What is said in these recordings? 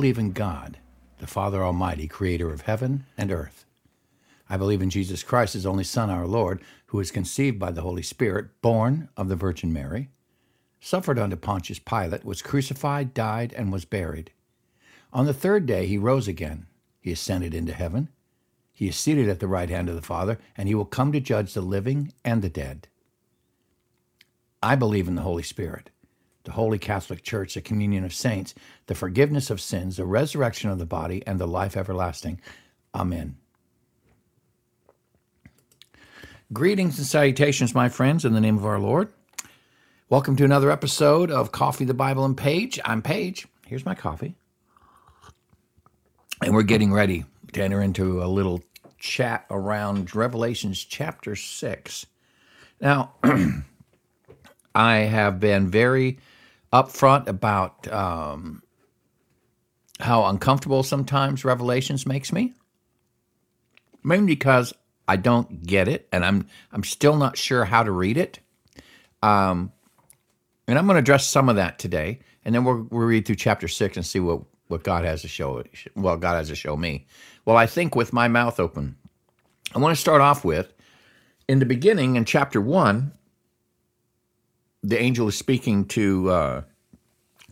Believe in God, the Father Almighty, creator of heaven and earth. I believe in Jesus Christ, his only Son, our Lord, who was conceived by the Holy Spirit, born of the Virgin Mary, suffered under Pontius Pilate, was crucified, died, and was buried. On the third day he rose again. He ascended into heaven. He is seated at the right hand of the Father, and he will come to judge the living and the dead. I believe in the Holy Spirit, the Holy Catholic Church, the communion of saints, the forgiveness of sins, the resurrection of the body, and the life everlasting. Amen. Greetings and salutations, my friends, in the name of our Lord. Welcome to another episode of Coffee, the Bible, and Paige. I'm Paige. Here's my coffee. And we're getting ready to enter into a little chat around Revelations chapter 6. Now, I have been very upfront about um, how uncomfortable sometimes Revelations makes me, mainly because I don't get it, and I'm I'm still not sure how to read it. Um, and I'm going to address some of that today, and then we'll, we'll read through chapter six and see what what God has to show. Well, God has to show me. Well, I think with my mouth open, I want to start off with in the beginning in chapter one. The angel is speaking to uh,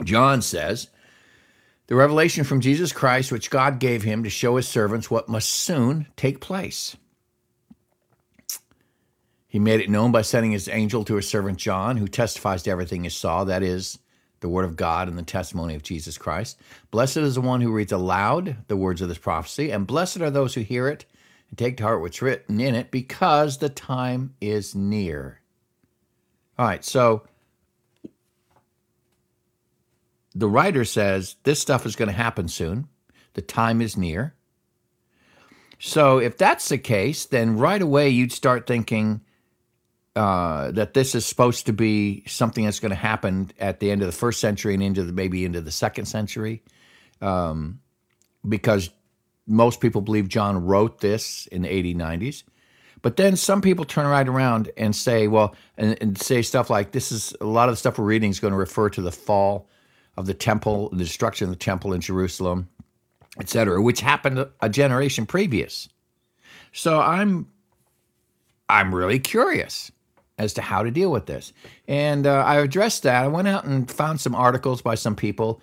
John. Says the revelation from Jesus Christ, which God gave him to show his servants what must soon take place. He made it known by sending his angel to his servant John, who testifies to everything he saw, that is, the word of God and the testimony of Jesus Christ. Blessed is the one who reads aloud the words of this prophecy, and blessed are those who hear it and take to heart what's written in it, because the time is near. All right, so the writer says this stuff is going to happen soon. The time is near. So if that's the case, then right away you'd start thinking, uh, that this is supposed to be something that's going to happen at the end of the first century and into the, maybe into the second century, um, because most people believe John wrote this in the 80s, But then some people turn right around and say, well, and, and, say stuff like, this is a lot of the stuff we're reading is going to refer to the fall of the temple, the destruction of the temple in Jerusalem, et cetera, which happened a generation previous. So I'm I'm really curious as to how to deal with this. And uh, I addressed that. I went out and found some articles by some people,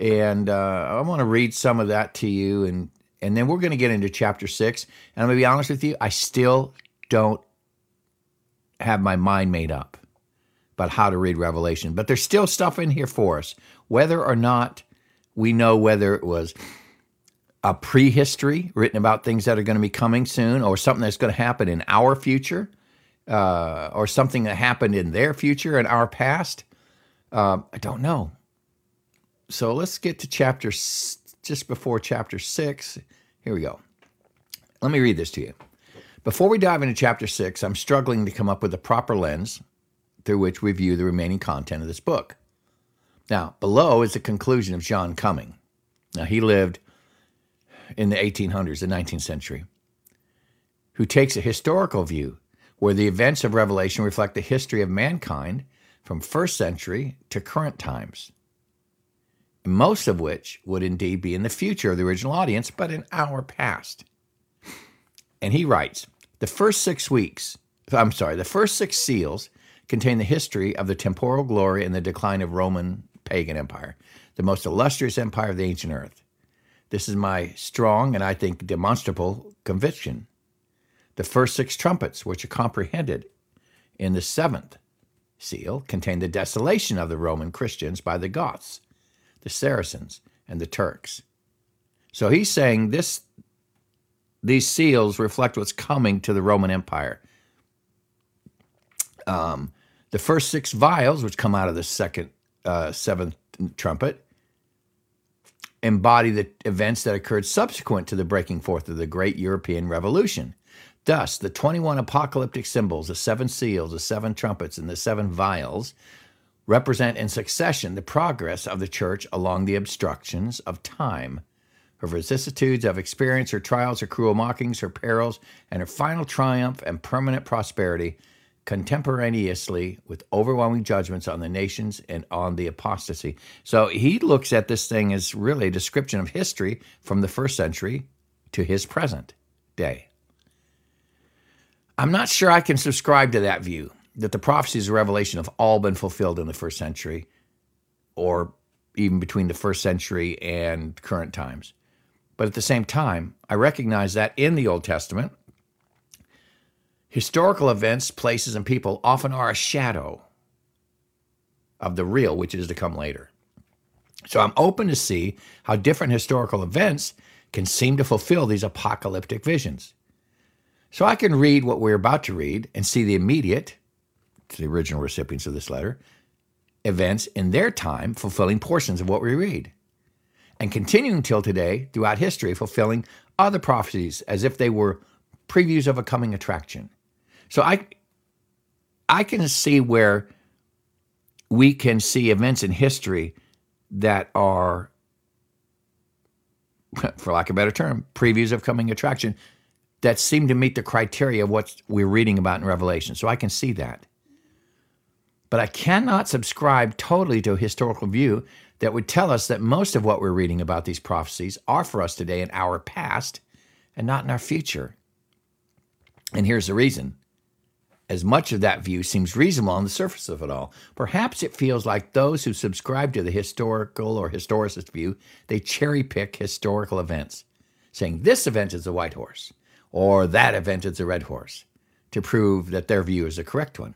and uh, I want to read some of that to you. And and then we're going to get into chapter six. And I'm going to be honest with you, I still don't have my mind made up about how to read Revelation, but there's still stuff in here for us, whether or not we know whether it was a prehistory written about things that are going to be coming soon or something that's going to happen in our future uh, or something that happened in their future and our past? Uh, I don't know. So let's get to chapter just before chapter six. Here we go. Let me read this to you. Before we dive into chapter six, I'm struggling to come up with a proper lens through which we view the remaining content of this book. Now, below is the conclusion of John Cumming. Now, he lived in the 1800s, the 19th century, who takes a historical view where the events of Revelation reflect the history of mankind from first century to current times, most of which would indeed be in the future of the original audience, but in our past. And he writes The first six weeks, I'm sorry, the first six seals contain the history of the temporal glory and the decline of Roman pagan empire, the most illustrious empire of the ancient earth. This is my strong and I think demonstrable conviction. The first six trumpets, which are comprehended in the seventh seal, contain the desolation of the Roman Christians by the Goths, the Saracens, and the Turks. So he's saying this these seals reflect what's coming to the Roman Empire. Um, the first six vials, which come out of the second, uh, seventh trumpet, embody the events that occurred subsequent to the breaking forth of the Great European Revolution. Thus, the 21 apocalyptic symbols, the seven seals, the seven trumpets, and the seven vials, represent in succession the progress of the church along the obstructions of time, her vicissitudes of experience, her trials, her cruel mockings, her perils, and her final triumph and permanent prosperity contemporaneously with overwhelming judgments on the nations and on the apostasy. So he looks at this thing as really a description of history from the first century to his present day. I'm not sure I can subscribe to that view that the prophecies of Revelation have all been fulfilled in the first century or even between the first century and current times. But at the same time, I recognize that in the Old Testament, historical events, places, and people often are a shadow of the real, which is to come later. So I'm open to see how different historical events can seem to fulfill these apocalyptic visions. So I can read what we're about to read and see the immediate, to the original recipients of this letter, events in their time fulfilling portions of what we read and continuing till today throughout history, fulfilling other prophecies as if they were previews of a coming attraction. So I, I can see where we can see events in history that are, for lack of a better term, previews of coming attraction that seem to meet the criteria of what we're reading about in Revelation. So I can see that. But I cannot subscribe totally to a historical view that would tell us that most of what we're reading about these prophecies are for us today in our past and not in our future. And here's the reason. As much of that view seems reasonable on the surface of it all, perhaps it feels like those who subscribe to the historical or historicist view, they cherry pick historical events, saying this event is the white horse or that event is the red horse to prove that their view is the correct one.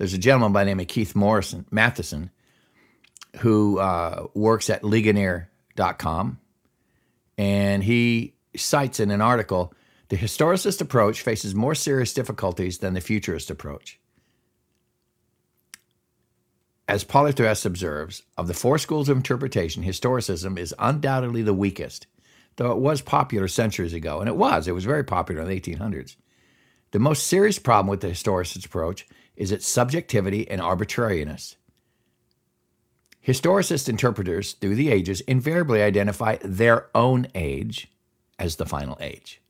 There's a gentleman by the name of Keith Morrison, Mathison who uh, works at Ligonier.com, and he cites in an article the historicist approach faces more serious difficulties than the futurist approach. As Poythress observes, of the four schools of interpretation, historicism is undoubtedly the weakest, though it was popular centuries ago, and it was, it was very popular in the 1800s. The most serious problem with the historicist approach is its subjectivity and arbitrariness. Historicist interpreters through the ages invariably identify their own age as the final age.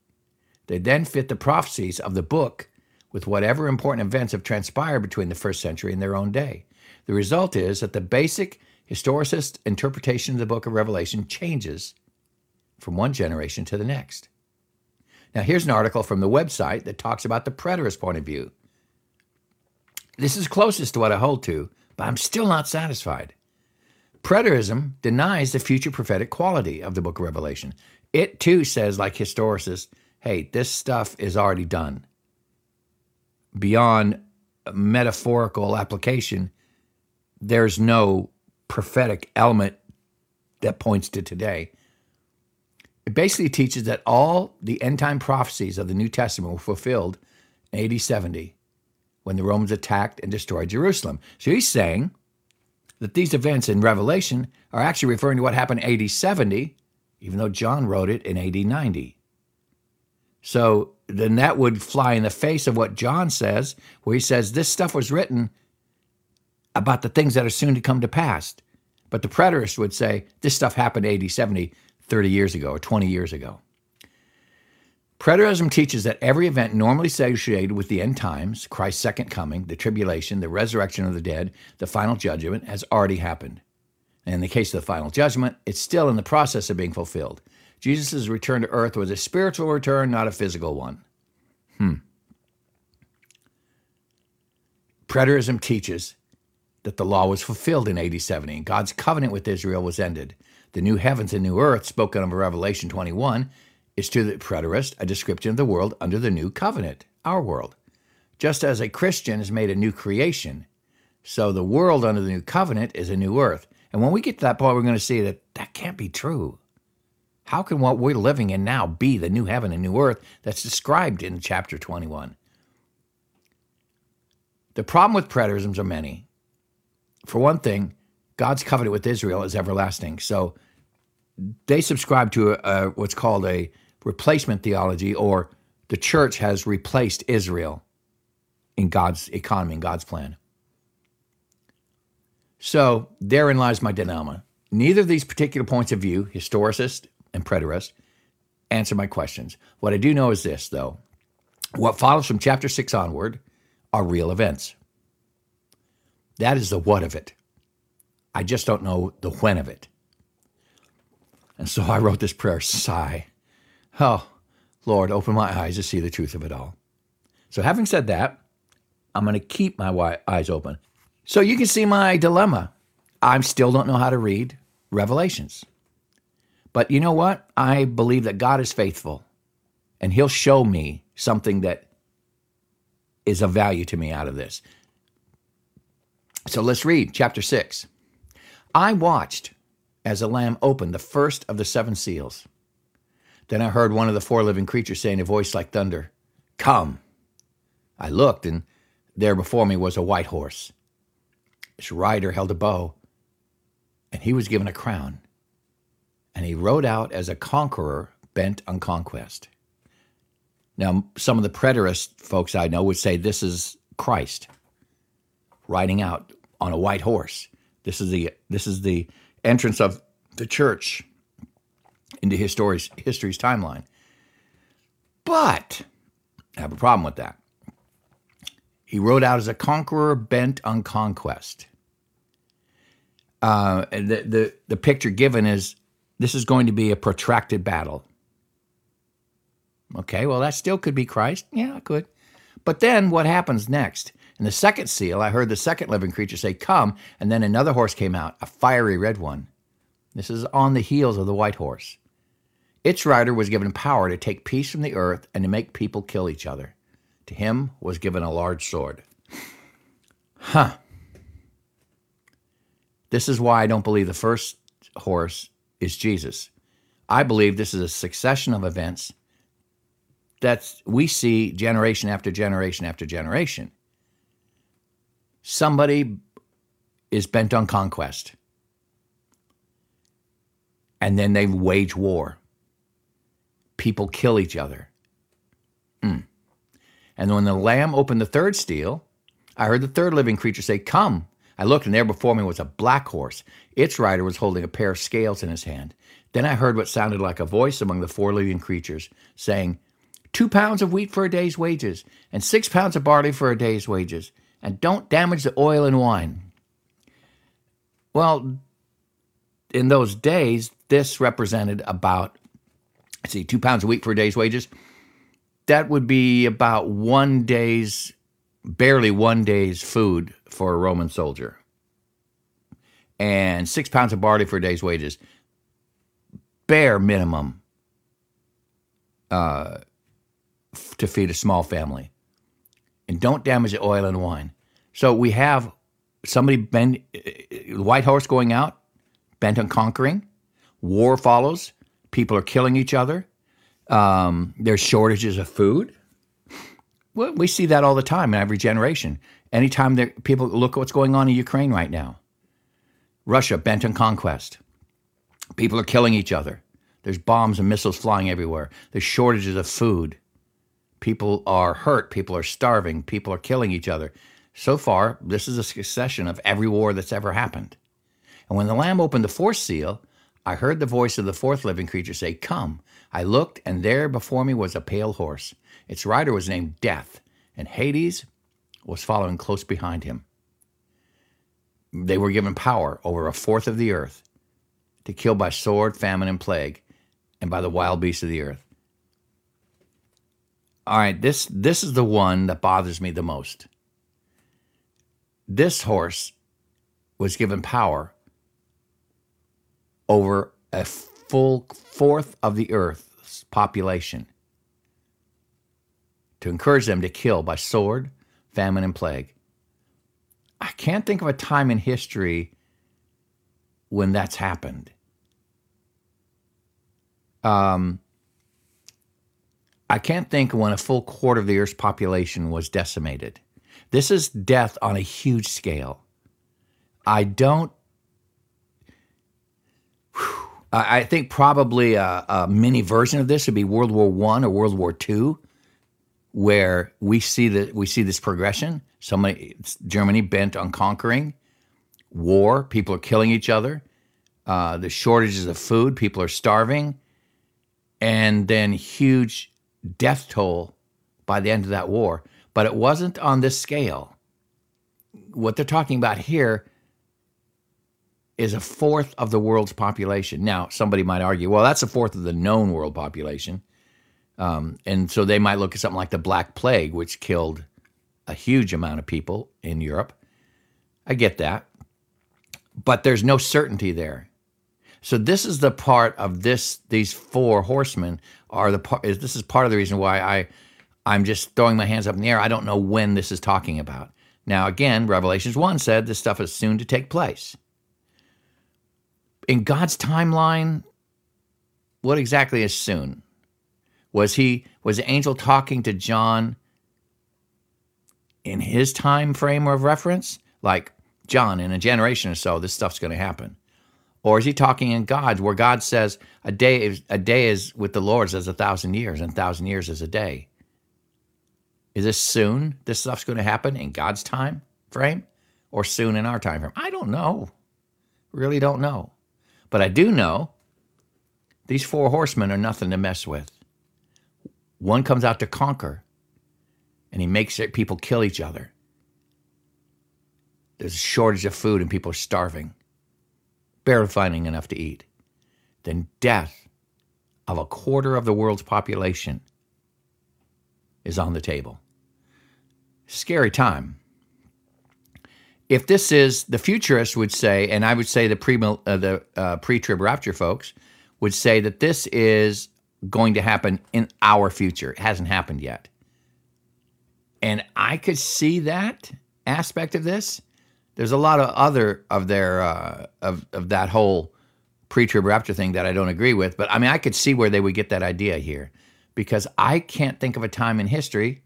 They then fit the prophecies of the book with whatever important events have transpired between the first century and their own day. The result is that the basic historicist interpretation of the book of Revelation changes from one generation to the next. Now, here's an article from the website that talks about the preterist point of view. This is closest to what I hold to, but I'm still not satisfied. Preterism denies the future prophetic quality of the book of Revelation. It too says, like historicists, hey, this stuff is already done. Beyond metaphorical application, there's no prophetic element that points to today. It basically teaches that all the end time prophecies of the New Testament were fulfilled in AD 70 when the Romans attacked and destroyed Jerusalem. So he's saying that these events in Revelation are actually referring to what happened in AD 70, even though John wrote it in AD 90. So then that would fly in the face of what John says, where he says this stuff was written about the things that are soon to come to pass. But the preterist would say this stuff happened AD 70, 30 years ago or 20 years ago. Preterism teaches that every event normally associated with the end times, Christ's second coming, the tribulation, the resurrection of the dead, the final judgment, has already happened. And in the case of the final judgment, it's still in the process of being fulfilled. Jesus' return to earth was a spiritual return, not a physical one. Hmm. Preterism teaches that the law was fulfilled in AD 70 and God's covenant with Israel was ended. The new heavens and new earth, spoken of in Revelation 21, is to the preterist a description of the world under the new covenant, our world. Just as a Christian is made a new creation, so the world under the new covenant is a new earth. And when we get to that point, we're going to see that that can't be true. How can what we're living in now be the new heaven and new earth that's described in chapter 21? The problem with preterisms are many. For one thing, God's covenant with Israel is everlasting. So they subscribe to a, a, what's called a replacement theology, or the church has replaced Israel in God's economy, in God's plan. So therein lies my dilemma. Neither of these particular points of view, historicist and preterist, answer my questions. What I do know is this, though. What follows from chapter 6 onward are real events. That is the what of it. I just don't know the when of it. And so I wrote this prayer sigh. Oh, Lord, open my eyes to see the truth of it all. So, having said that, I'm going to keep my eyes open. So, you can see my dilemma. I still don't know how to read Revelations. But you know what? I believe that God is faithful and He'll show me something that is of value to me out of this. So let's read chapter 6. I watched as a lamb opened the first of the seven seals. Then I heard one of the four living creatures say in a voice like thunder, Come. I looked, and there before me was a white horse. Its rider held a bow, and he was given a crown. And he rode out as a conqueror bent on conquest. Now, some of the preterist folks I know would say this is Christ riding out on a white horse. This is the this is the entrance of the church into history's, history's timeline. But I have a problem with that. He rode out as a conqueror bent on conquest. Uh, the, the, the picture given is this is going to be a protracted battle. Okay, well, that still could be Christ. Yeah, it could. But then what happens next? In the second seal, I heard the second living creature say, Come, and then another horse came out, a fiery red one. This is on the heels of the white horse. Its rider was given power to take peace from the earth and to make people kill each other. To him was given a large sword. Huh. This is why I don't believe the first horse is Jesus. I believe this is a succession of events that we see generation after generation after generation. Somebody is bent on conquest. And then they wage war people kill each other. Mm. And when the Lamb opened the third seal, I heard the third living creature say, Come. I looked, and there before me was a black horse. Its rider was holding a pair of scales in his hand. Then I heard what sounded like a voice among the four living creatures, saying, Two pounds of wheat for a day's wages, and six pounds of barley for a day's wages, and don't damage the oil and wine. Well, in those days, this represented about see, two pounds a week for a day's wages. That would be about one day's, barely one day's food for a Roman soldier. And six pounds of barley for a day's wages. Bare minimum uh, to feed a small family. And don't damage the oil and wine. So we have somebody bent, uh, white horse going out, bent on conquering. War follows. People are killing each other. Um, there's shortages of food. Well, we see that all the time in every generation. Anytime there, people look at what's going on in Ukraine right now, Russia bent on conquest. People are killing each other. There's bombs and missiles flying everywhere. There's shortages of food. People are hurt. People are starving. People are killing each other. So far, this is a succession of every war that's ever happened. And when the Lamb opened the fourth seal, I heard the voice of the fourth living creature say, Come. I looked, and there before me was a pale horse. Its rider was named Death, and Hades was following close behind him. They were given power over a fourth of the earth to kill by sword, famine, and plague, and by the wild beasts of the earth. All right, this, this is the one that bothers me the most. This horse was given power over a full fourth of the earth's population to encourage them to kill by sword, famine, and plague. I can't think of a time in history when that's happened. Um, I can't think when a full quarter of the Earth's population was decimated. This is death on a huge scale. I don't I think probably a, a, mini version of this would be World War One or World War Two, where we see that we see this progression. Somebody, Germany bent on conquering, war. People are killing each other. Uh, the shortages of food. People are starving, and then huge death toll by the end of that war. but it wasn't on this scale. What they're talking about here is a fourth of the world's population. Now, somebody might argue, well, that's a fourth of the known world population. Um, and so they might look at something like the Black Plague, which killed a huge amount of people in Europe. I get that. But there's no certainty there. So this is the part of this these four horsemen are the part this is part of the reason why I I'm just throwing my hands up in the air. I don't know when this is talking about. Now again, Revelations 1 said this stuff is soon to take place. In God's timeline, what exactly is soon? Was he was the angel talking to John in his time frame of reference? Like John, in a generation or so, this stuff's going to happen. Or is he talking in God's, where God says a day is a day is with the Lord as a thousand years, and a thousand years is a day? Is this soon? This stuff's going to happen in God's time frame, or soon in our time frame? I don't know. Really don't know. But I do know these four horsemen are nothing to mess with. One comes out to conquer, and he makes it, people kill each other. There's a shortage of food, and people are starving barely finding enough to eat, then death of a quarter of the world's population is on the table. Scary time. If this is the futurists would say, and I would say the pre uh, the uh, pre trib rapture folks would say that this is going to happen in our future. It hasn't happened yet, and I could see that aspect of this there's a lot of other of their uh, of of that whole pre-trib rapture thing that I don't agree with. But I mean, I could see where they would get that idea here, because I can't think of a time in history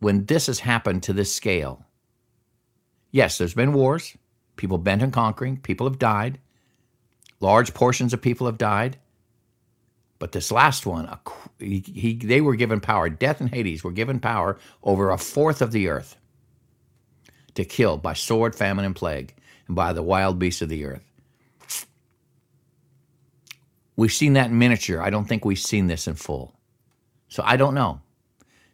when this has happened to this scale. Yes, there's been wars, people bent on conquering, people have died, large portions of people have died. But this last one, he, he, they were given power. Death and Hades were given power over a fourth of the earth to kill by sword, famine, and plague, and by the wild beasts of the earth. We've seen that in miniature. I don't think we've seen this in full. So I don't know.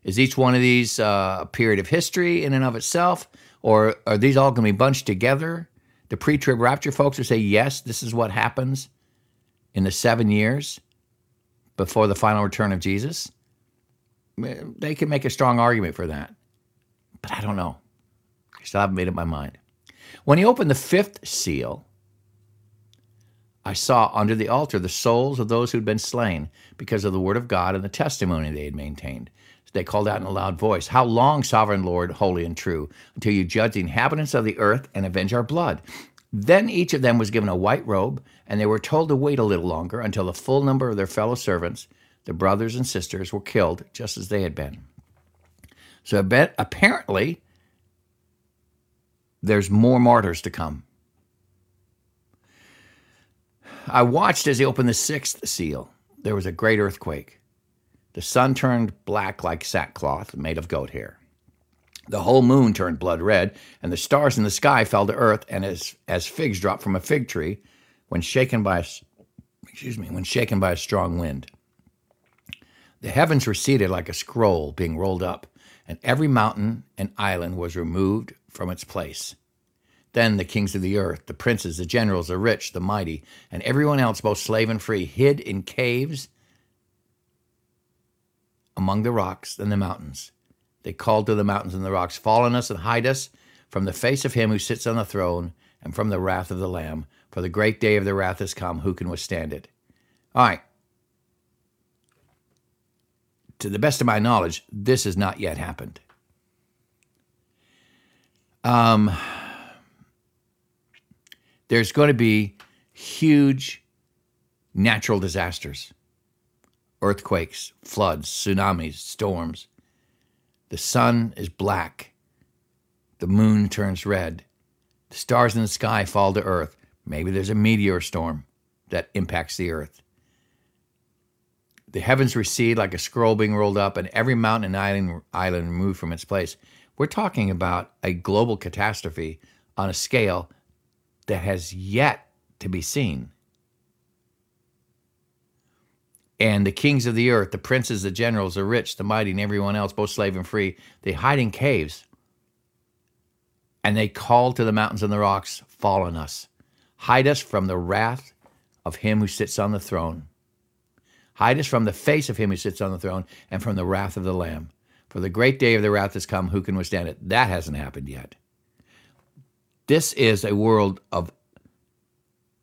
Is each one of these uh, a period of history in and of itself, or are these all going to be bunched together? The pre trib rapture folks will say, yes, this is what happens in the seven years before the final return of Jesus. They can make a strong argument for that. But I don't know. I still haven't made up my mind. When he opened the fifth seal, I saw under the altar the souls of those who'd been slain because of the word of God and the testimony they had maintained. They called out in a loud voice, How long, sovereign Lord, holy and true, until you judge the inhabitants of the earth and avenge our blood? Then each of them was given a white robe, and they were told to wait a little longer until the full number of their fellow servants, the brothers and sisters, were killed just as they had been. So apparently, there's more martyrs to come. I watched as he opened the sixth seal. There was a great earthquake. The sun turned black like sackcloth made of goat hair. The whole moon turned blood red, and the stars in the sky fell to earth, and as, as figs drop from a fig tree when shaken by a, excuse me, when shaken by a strong wind. The heavens receded like a scroll being rolled up, and every mountain and island was removed from its place. Then the kings of the earth, the princes, the generals, the rich, the mighty, and everyone else, both slave and free, hid in caves among the rocks and the mountains. They called to the mountains and the rocks, Fall on us and hide us from the face of him who sits on the throne and from the wrath of the Lamb. For the great day of the wrath has come. Who can withstand it? All right. To the best of my knowledge, this has not yet happened. Um, there's going to be huge natural disasters earthquakes, floods, tsunamis, storms. The sun is black. The moon turns red. The stars in the sky fall to earth. Maybe there's a meteor storm that impacts the earth. The heavens recede like a scroll being rolled up, and every mountain and island, island removed from its place. We're talking about a global catastrophe on a scale that has yet to be seen. And the kings of the earth, the princes, the generals, the rich, the mighty, and everyone else, both slave and free, they hide in caves. And they call to the mountains and the rocks, Fall on us. Hide us from the wrath of him who sits on the throne. Hide us from the face of him who sits on the throne and from the wrath of the Lamb. For the great day of the wrath has come. Who can withstand it? That hasn't happened yet. This is a world of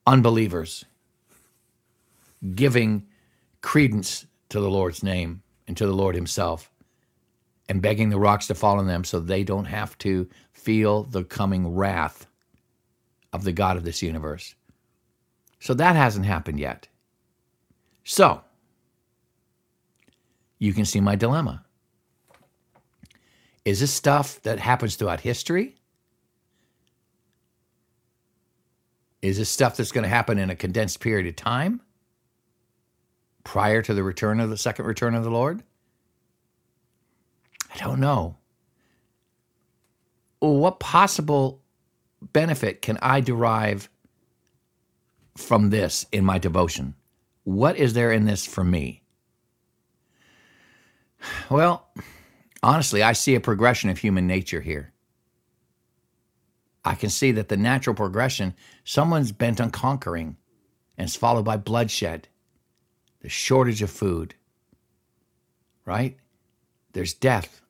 unbelievers giving credence to the Lord's name and to the Lord Himself and begging the rocks to fall on them so they don't have to feel the coming wrath of the God of this universe. So that hasn't happened yet. So, you can see my dilemma. Is this stuff that happens throughout history? Is this stuff that's going to happen in a condensed period of time prior to the return of the second return of the Lord? I don't know. What possible benefit can I derive from this in my devotion? What is there in this for me? Well, honestly, I see a progression of human nature here. I can see that the natural progression, someone's bent on conquering, and it's followed by bloodshed, the shortage of food, right? There's death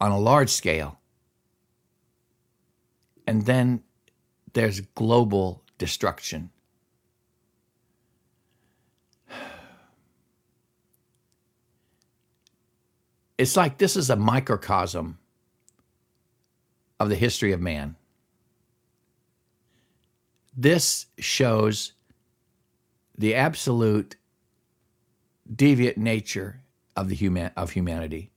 on a large scale. And then there's global destruction. It's like this is a microcosm of the history of man. This shows the absolute deviant nature of the human of humanity.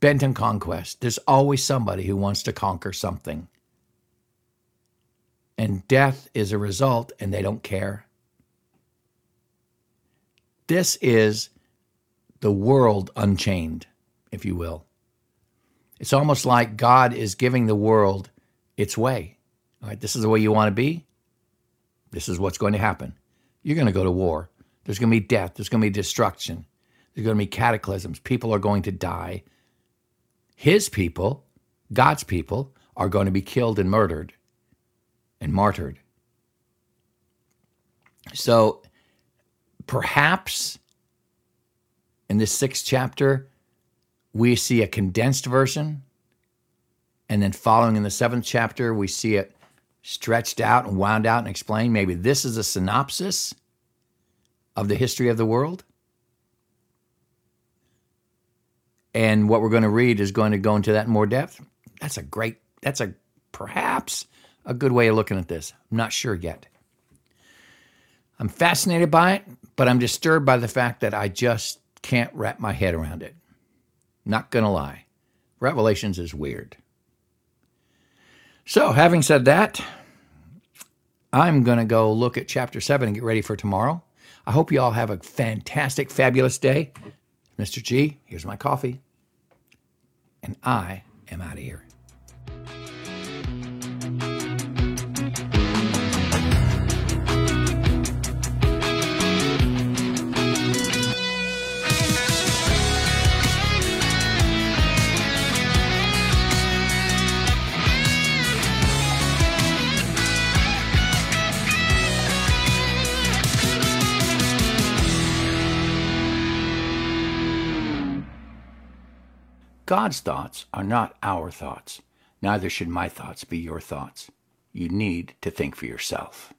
Bent on conquest. There's always somebody who wants to conquer something. And death is a result, and they don't care. This is the world unchained, if you will. It's almost like God is giving the world its way. All right, this is the way you want to be. This is what's going to happen. You're going to go to war. There's going to be death. There's going to be destruction. There's going to be cataclysms. People are going to die. His people, God's people, are going to be killed and murdered and martyred. So perhaps in this sixth chapter, we see a condensed version. And then following in the seventh chapter, we see it stretched out and wound out and explained. Maybe this is a synopsis of the history of the world. And what we're going to read is going to go into that in more depth. That's a great, that's a perhaps a good way of looking at this. I'm not sure yet. I'm fascinated by it, but I'm disturbed by the fact that I just can't wrap my head around it. Not going to lie. Revelations is weird. So, having said that, I'm going to go look at chapter 7 and get ready for tomorrow. I hope you all have a fantastic, fabulous day. Mr. G, here's my coffee. And I am out of here. God's thoughts are not our thoughts. Neither should my thoughts be your thoughts. You need to think for yourself.